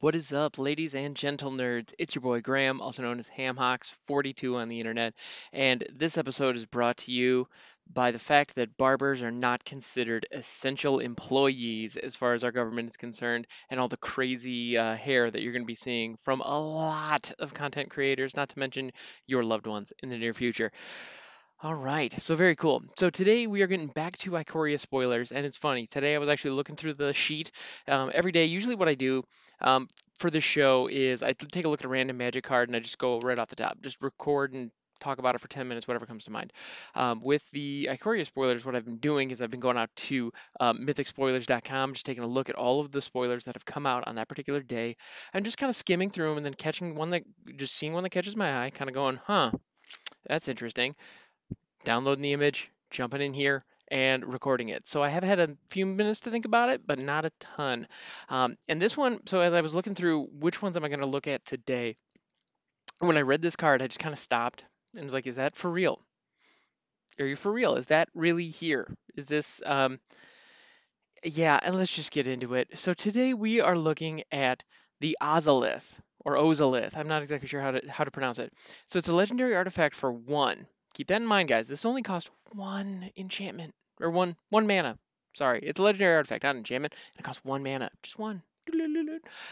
What is up, ladies and gentle nerds? It's your boy Graham, also known as Hamhawks42 on the internet, and this episode is brought to you by the fact that barbers are not considered essential employees as far as our government is concerned, and all the crazy uh, hair that you're going to be seeing from a lot of content creators, not to mention your loved ones in the near future. All right, so very cool. So today we are getting back to Ikoria spoilers, and it's funny. Today I was actually looking through the sheet um, every day. Usually, what I do um, for this show is I take a look at a random magic card and I just go right off the top, just record and talk about it for 10 minutes, whatever comes to mind. Um, with the Ikoria spoilers, what I've been doing is I've been going out to um, mythicspoilers.com, just taking a look at all of the spoilers that have come out on that particular day, and just kind of skimming through them and then catching one that, just seeing one that catches my eye, kind of going, huh, that's interesting downloading the image, jumping in here, and recording it. So I have had a few minutes to think about it, but not a ton. Um, and this one, so as I was looking through which ones am I going to look at today, when I read this card, I just kind of stopped and was like, is that for real? Are you for real? Is that really here? Is this, um, yeah, and let's just get into it. So today we are looking at the Ozolith or Ozolith. I'm not exactly sure how to how to pronounce it. So it's a legendary artifact for one. Keep that in mind, guys. This only costs one enchantment or one one mana. Sorry, it's a legendary artifact, not an enchantment. And it costs one mana, just one.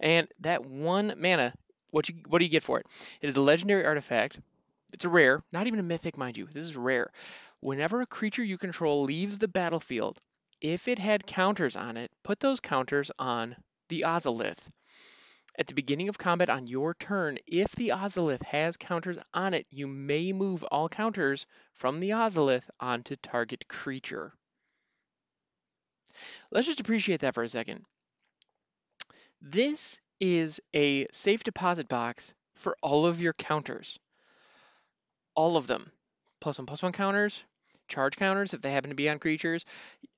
And that one mana, what you what do you get for it? It is a legendary artifact. It's a rare, not even a mythic, mind you. This is rare. Whenever a creature you control leaves the battlefield, if it had counters on it, put those counters on the Ozolith. At the beginning of combat on your turn, if the Ozolith has counters on it, you may move all counters from the Ozolith onto target creature. Let's just appreciate that for a second. This is a safe deposit box for all of your counters. All of them. Plus one, plus one counters, charge counters if they happen to be on creatures,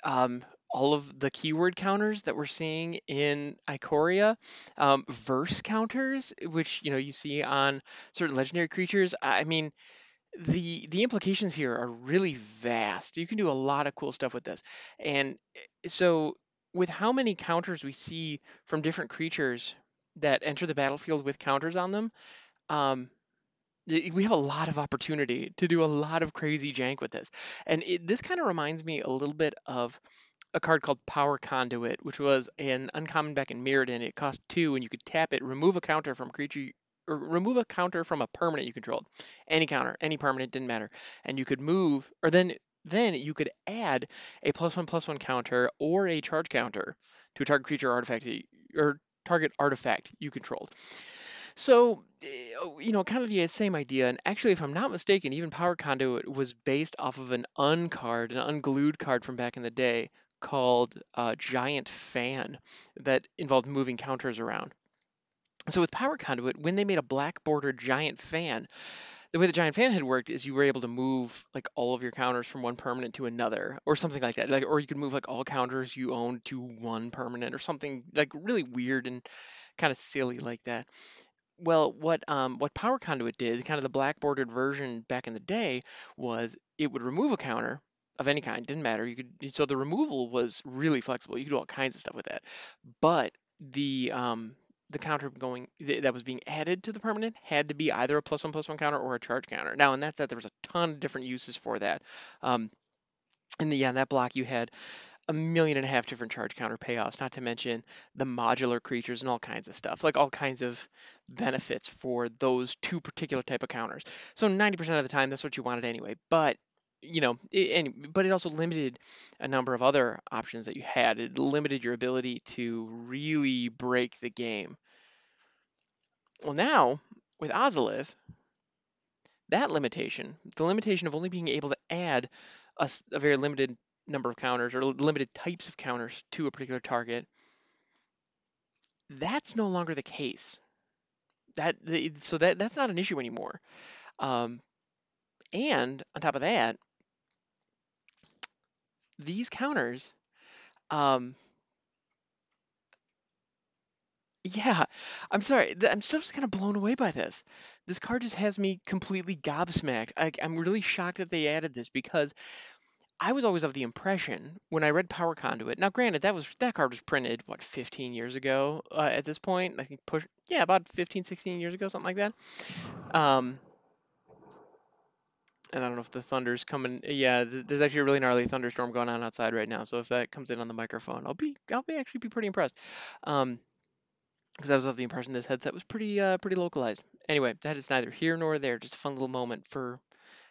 um, all of the keyword counters that we're seeing in Ikoria, um, verse counters, which you know you see on certain legendary creatures. I mean, the the implications here are really vast. You can do a lot of cool stuff with this, and eh, so with how many counters we see from different creatures that enter the battlefield with counters on them, um, we have a lot of opportunity to do a lot of crazy jank with this. And it, this kind of reminds me a little bit of a card called Power Conduit, which was an uncommon back in Mirrodin. It cost two, and you could tap it, remove a counter from creature, or remove a counter from a permanent you controlled. Any counter, any permanent, didn't matter. And you could move, or then then you could add a plus one plus one counter or a charge counter to a target creature artifact or target artifact you controlled. So, eh, you know, kind of the same idea. And actually, if I'm not mistaken, even Power Conduit was based off of an uncard, an unglued card from back in the day called uh, Giant Fan that involved moving counters around. So with Power Conduit, when they made a black bordered giant fan, the way the giant fan had worked is you were able to move like all of your counters from one permanent to another or something like that. Like or you could move like all counters you owned to one permanent or something like really weird and kind of silly like that. Well, what um, what Power Conduit did, kind of the black bordered version back in the day, was it would remove a counter of any kind, didn't matter. You could so the removal was really flexible. You could do all kinds of stuff with that. But the um, the counter going that was being added to the permanent had to be either a plus one plus one counter or a charge counter. Now, in that set, there was a ton of different uses for that. Um, in the yeah, in that block you had a million and a half different charge counter payoffs, not to mention the modular creatures and all kinds of stuff, like all kinds of benefits for those two particular type of counters. So 90% of the time, that's what you wanted anyway. But you know, it, and but it also limited a number of other options that you had. It limited your ability to really break the game. Well, now with Ozolith, that limitation, the limitation of only being able to add a, a very limited number of counters or limited types of counters to a particular target, that's no longer the case. That so that that's not an issue anymore. Um, and on top of that, these counters, um, yeah, I'm sorry, I'm still just kind of blown away by this. This card just has me completely gobsmacked. I, I'm really shocked that they added this because I was always of the impression when I read Power Conduit. Now, granted, that was that card was printed what 15 years ago uh, at this point. I think push yeah, about 15, 16 years ago, something like that. Um, and I don't know if the thunder's coming. Yeah, th- there's actually a really gnarly thunderstorm going on outside right now. So if that comes in on the microphone, I'll be I'll be actually be pretty impressed. Um, because I was of the impression this headset was pretty uh pretty localized. Anyway, that is neither here nor there. Just a fun little moment for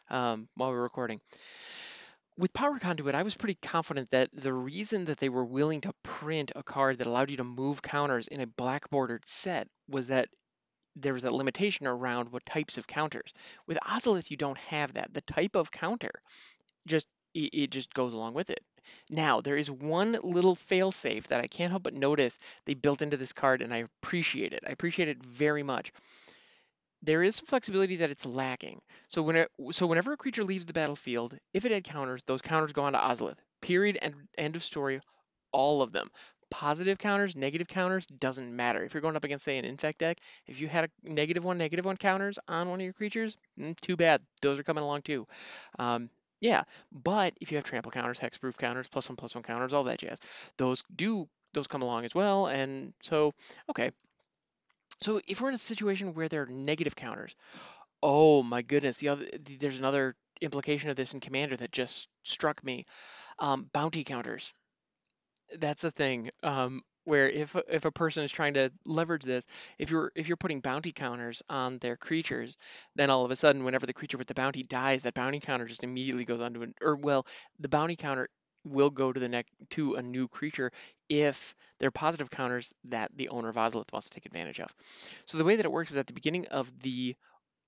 um while we're recording. With Power Conduit, I was pretty confident that the reason that they were willing to print a card that allowed you to move counters in a black bordered set was that there was a limitation around what types of counters. With Ozolith, you don't have that. The type of counter just it, it just goes along with it. Now, there is one little failsafe that I can't help but notice they built into this card, and I appreciate it. I appreciate it very much. There is some flexibility that it's lacking. So when it, so whenever a creature leaves the battlefield, if it had counters, those counters go on to Ozolith. Period. End, end of story. All of them. Positive counters, negative counters, doesn't matter. If you're going up against, say, an infect deck, if you had a negative one, negative one counters on one of your creatures, mm, too bad. Those are coming along too. Um, yeah, but if you have trample counters, hexproof counters, plus one, plus one counters, all that jazz, those do those come along as well. And so, okay. So if we're in a situation where there are negative counters, oh my goodness, the other there's another implication of this in Commander that just struck me. Um, bounty counters. That's the thing. Um, where if if a person is trying to leverage this, if you're if you're putting bounty counters on their creatures, then all of a sudden, whenever the creature with the bounty dies, that bounty counter just immediately goes onto an or well, the bounty counter will go to the next to a new creature if they're positive counters that the owner of Ozolith wants to take advantage of. So the way that it works is at the beginning of the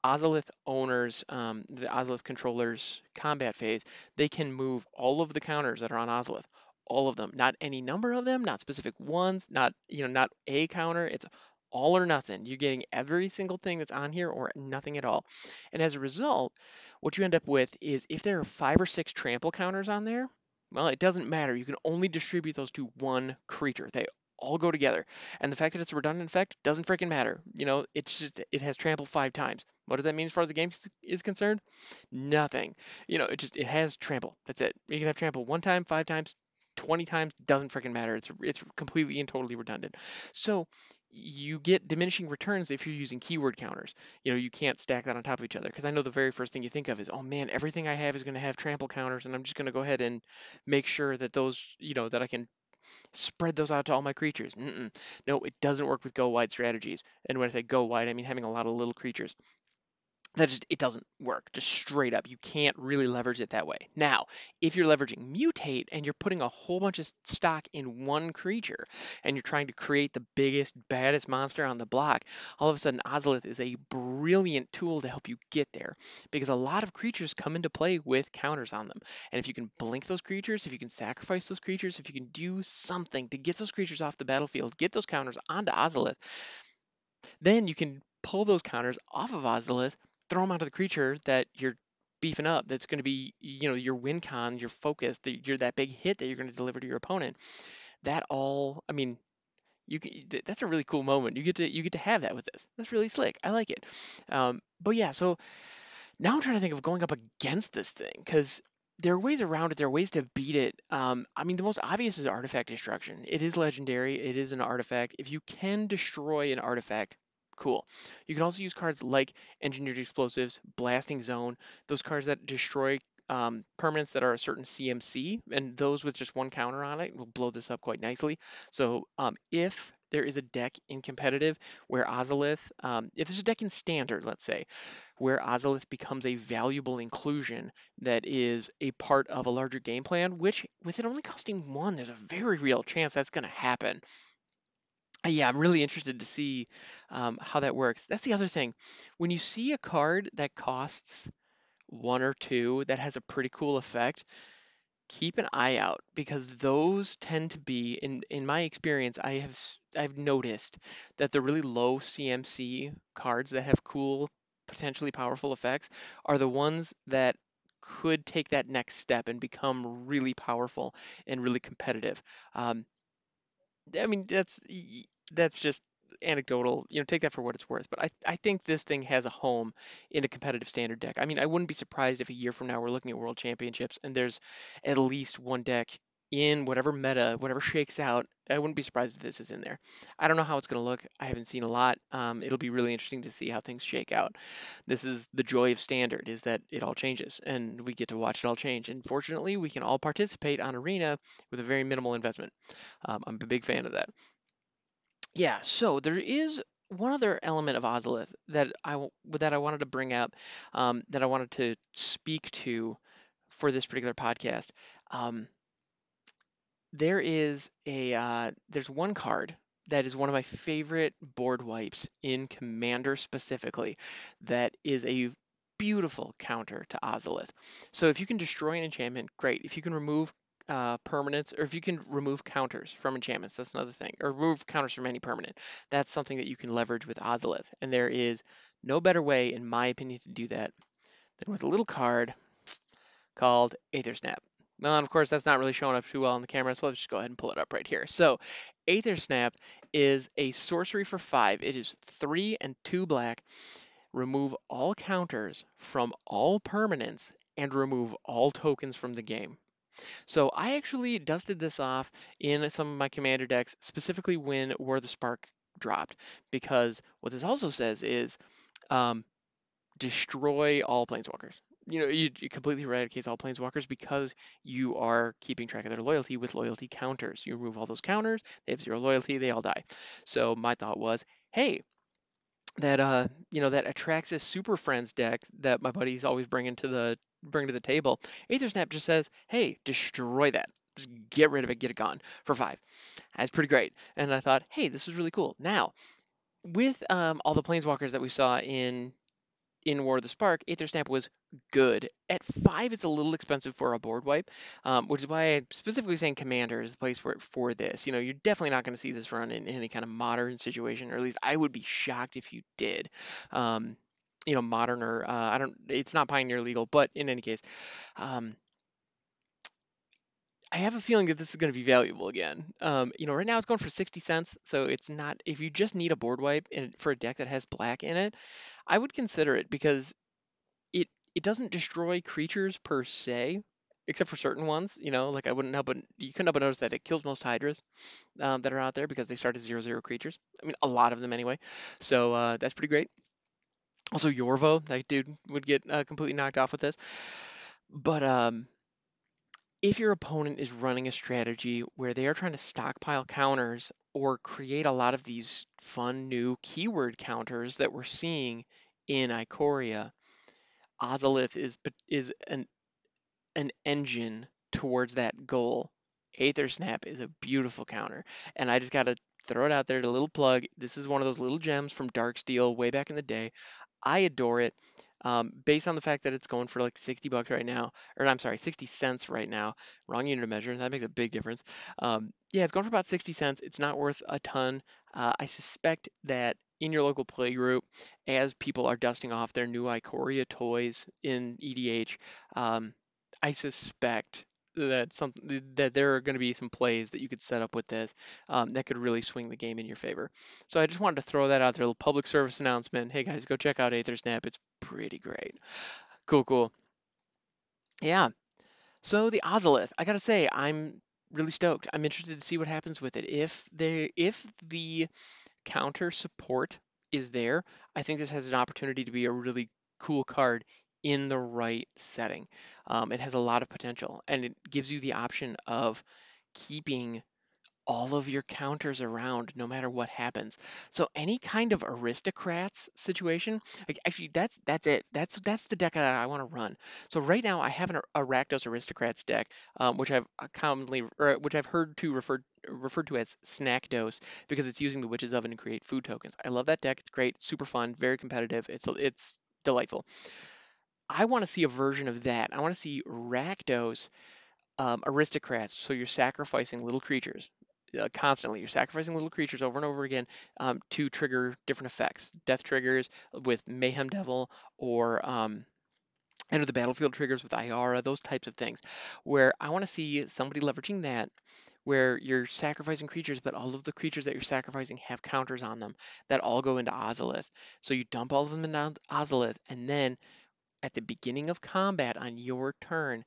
Ozolith owners, um, the Ozolith controllers combat phase, they can move all of the counters that are on Ozolith, all of them, not any number of them, not specific ones, not you know, not a counter. It's all or nothing. You're getting every single thing that's on here or nothing at all. And as a result, what you end up with is if there are five or six trample counters on there, well, it doesn't matter. You can only distribute those to one creature. They all go together. And the fact that it's a redundant effect doesn't freaking matter. You know, it's just it has trample five times. What does that mean as far as the game is concerned? Nothing. You know, it just it has trample. That's it. You can have trample one time, five times, 20 times, doesn't freaking matter. It's it's completely and totally redundant. So you get diminishing returns if you're using keyword counters. You know, you can't stack that on top of each other because I know the very first thing you think of is, oh man, everything I have is going to have trample counters, and I'm just going to go ahead and make sure that those, you know, that I can spread those out to all my creatures. Mm-mm. No, it doesn't work with go wide strategies. And when I say go wide, I mean having a lot of little creatures that just it doesn't work just straight up. You can't really leverage it that way. Now if you're leveraging mutate and you're putting a whole bunch of stock in one creature and you're trying to create the biggest baddest monster on the block all of a sudden ozolith is a brilliant tool to help you get there because a lot of creatures come into play with counters on them. And if you can blink those creatures if you can sacrifice those creatures if you can do something to get those creatures off the battlefield get those counters onto ozolith then you can pull those counters off of ozolith throw them onto the creature that you're beefing up that's going to be you know your win con your focus the, you're that big hit that you're going to deliver to your opponent. That all i mean you that's a really cool moment. You get to you get to have that with this. That's really slick. I like it. Um, but yeah so now i'm trying to think of going up against this thing because there are ways around it there are ways to beat it. Um, i mean the most obvious is artifact destruction. It is legendary. It is an artifact. If you can destroy an artifact Cool. You can also use cards like Engineered Explosives, Blasting Zone, those cards that destroy um, permanents that are a certain CMC, and those with just one counter on it will blow this up quite nicely. So um, if there is a deck in competitive where Ozolith, um, if there's a deck in standard, let's say, where Ozolith becomes a valuable inclusion that is a part of a larger game plan, which with it only costing one, there's a very real chance that's going to happen. Uh, Yeah, I'm really interested to see um, how that works. That's the other thing. When you see a card that costs one or two that has a pretty cool effect, keep an eye out because those tend to be, in in my experience, I have I've noticed that the really low CMC cards that have cool, potentially powerful effects are the ones that could take that next step and become really powerful and really competitive. Um, I mean, that's that's just anecdotal, you know, take that for what it's worth. But I, I think this thing has a home in a competitive standard deck. I mean, I wouldn't be surprised if a year from now we're looking at World Championships and there's at least one deck in whatever meta, whatever shakes out. I wouldn't be surprised if this is in there. I don't know how it's going to look. I haven't seen a lot. Um, it'll be really interesting to see how things shake out. This is the joy of standard is that it all changes and we get to watch it all change. And fortunately, we can all participate on Arena with a very minimal investment. Um, I'm a big fan of that. Yeah, so there is one other element of Ozolith that I that I wanted to bring up, um, that I wanted to speak to for this particular podcast. Um, there is a uh, there's one card that is one of my favorite board wipes in Commander specifically. That is a beautiful counter to Ozolith. So if you can destroy an enchantment, great. If you can remove uh, permanents, or if you can remove counters from enchantments, that's another thing. Or remove counters from any permanent. That's something that you can leverage with Ozolith. And there is no better way, in my opinion, to do that than with a little card called Aether Snap. Well, and of course, that's not really showing up too well on the camera, so let's just go ahead and pull it up right here. So, Aether Snap is a sorcery for five. It is three and two black. Remove all counters from all permanents and remove all tokens from the game. So I actually dusted this off in some of my commander decks, specifically when War the Spark dropped, because what this also says is um, destroy all planeswalkers. You know, you, you completely eradicate all planeswalkers because you are keeping track of their loyalty with loyalty counters. You remove all those counters, they have zero loyalty, they all die. So my thought was, hey, that uh, you know, that Atraxa's Super Friends deck that my buddies always bringing to the bring to the table. Aethersnap just says, hey, destroy that. Just get rid of it, get it gone for five. That's pretty great. And I thought, hey, this is really cool. Now, with um, all the planeswalkers that we saw in in War of the Spark, Aether Snap was good. At five, it's a little expensive for a board wipe, um, which is why I'm specifically saying Commander is the place for for this. You know, you're definitely not going to see this run in, in any kind of modern situation, or at least I would be shocked if you did. Um, you know, modern or uh, I don't. It's not Pioneer legal, but in any case, um, I have a feeling that this is going to be valuable again. Um, you know, right now it's going for 60 cents, so it's not. If you just need a board wipe and for a deck that has black in it, I would consider it because it it doesn't destroy creatures per se, except for certain ones. You know, like I wouldn't help but you couldn't help but notice that it kills most hydras um, that are out there because they start as zero zero creatures. I mean, a lot of them anyway. So uh, that's pretty great. Also, Yorvo, that dude would get uh, completely knocked off with this. But um, if your opponent is running a strategy where they are trying to stockpile counters or create a lot of these fun new keyword counters that we're seeing in Ikoria, Ozolith is is an an engine towards that goal. Aether Snap is a beautiful counter, and I just got to throw it out there, a little plug. This is one of those little gems from Darksteel way back in the day. I adore it. Um, based on the fact that it's going for like 60 bucks right now, or I'm sorry, 60 cents right now. Wrong unit of measure. That makes a big difference. Um, yeah, it's going for about 60 cents. It's not worth a ton. Uh, I suspect that in your local play group, as people are dusting off their new Ikoria toys in EDH, um, I suspect that some that there are going to be some plays that you could set up with this um, that could really swing the game in your favor. So I just wanted to throw that out there, a little public service announcement. Hey guys, go check out Aether Snap. It's pretty great. Cool, cool. Yeah. So the Ozolith, I gotta say, I'm really stoked. I'm interested to see what happens with it. If they if the counter support is there, I think this has an opportunity to be a really cool card in the right setting. Um, it has a lot of potential and it gives you the option of keeping all of your counters around no matter what happens. So any kind of aristocrats situation, like actually that's that's it. That's that's the deck that I want to run. So right now I have an a Rakdos aristocrats deck, um, which I've uh, commonly or which I've heard to referred referred to as snack dose because it's using the witch's oven to create food tokens. I love that deck. It's great, super fun, very competitive. It's it's delightful. I want to see a version of that. I want to see Rakdos um, aristocrats. So you're sacrificing little creatures uh, constantly. You're sacrificing little creatures over and over again um, to trigger different effects. Death triggers with Mayhem Devil or um, enter the battlefield triggers with Iara, those types of things. Where I want to see somebody leveraging that where you're sacrificing creatures, but all of the creatures that you're sacrificing have counters on them that all go into Ozolith. So you dump all of them into Ozolith, and then at the beginning of combat on your turn,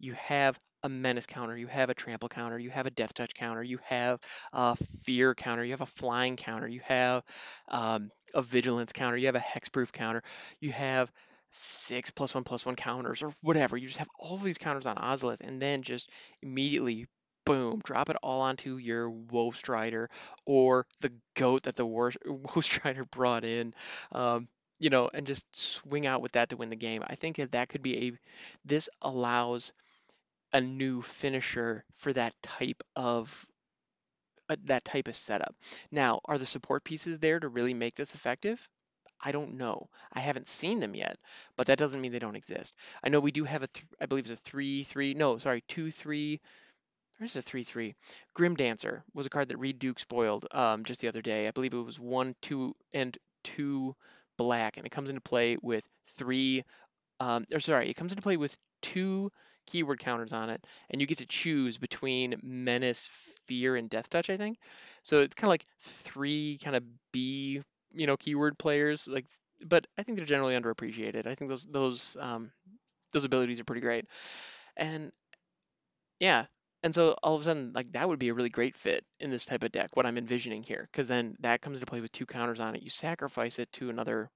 you have a menace counter, you have a trample counter, you have a death touch counter, you have a fear counter, you have a flying counter, you have um, a vigilance counter, you have a hexproof counter, you have six plus one plus one counters or whatever. You just have all these counters on Ozolith, and then just immediately boom, drop it all onto your Woe Strider or the goat that the Woe Strider brought in. Um, you know, and just swing out with that to win the game. I think that that could be a. This allows a new finisher for that type of uh, that type of setup. Now, are the support pieces there to really make this effective? I don't know. I haven't seen them yet, but that doesn't mean they don't exist. I know we do have a, th- I believe it's a three three. No, sorry, two three. There's a three three. Grimdancer was a card that Reid Duke spoiled um, just the other day. I believe it was one two and two black, and it comes into play with three. Um, or sorry, it comes into play with two keyword counters on it, and you get to choose between Menace, Fear, and Death Touch, I think. So it's kind of like three kind of B, you know, keyword players. Like, but I think they're generally underappreciated. I think those those um, those abilities are pretty great, and yeah. And so all of a sudden, like that would be a really great fit in this type of deck. What I'm envisioning here, because then that comes into play with two counters on it. You sacrifice it to another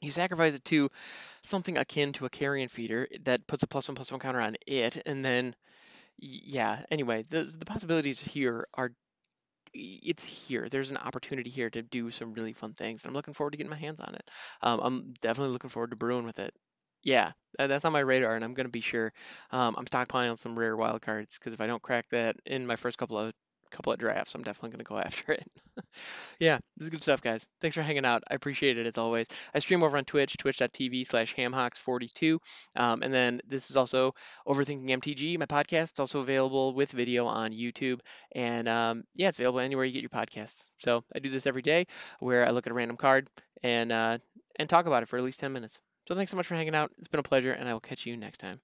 you sacrifice it to something akin to a carrion feeder that puts a plus one plus one counter on it, and then yeah. Anyway, the the possibilities here are it's here. There's an opportunity here to do some really fun things, and I'm looking forward to getting my hands on it. Um, I'm definitely looking forward to brewing with it. Yeah, that's on my radar, and I'm gonna be sure. Um, I'm stockpiling some rare wild cards because if I don't crack that in my first couple of couple of drafts, I'm definitely gonna go after it. Yeah, this is good stuff, guys. Thanks for hanging out. I appreciate it as always. I stream over on Twitch, twitch.tv slash hamhocks42. Um, and then this is also Overthinking MTG, my podcast. It's also available with video on YouTube. And um, yeah, it's available anywhere you get your podcasts. So I do this every day where I look at a random card and, uh, and talk about it for at least 10 minutes. So thanks so much for hanging out. It's been a pleasure, and I will catch you next time.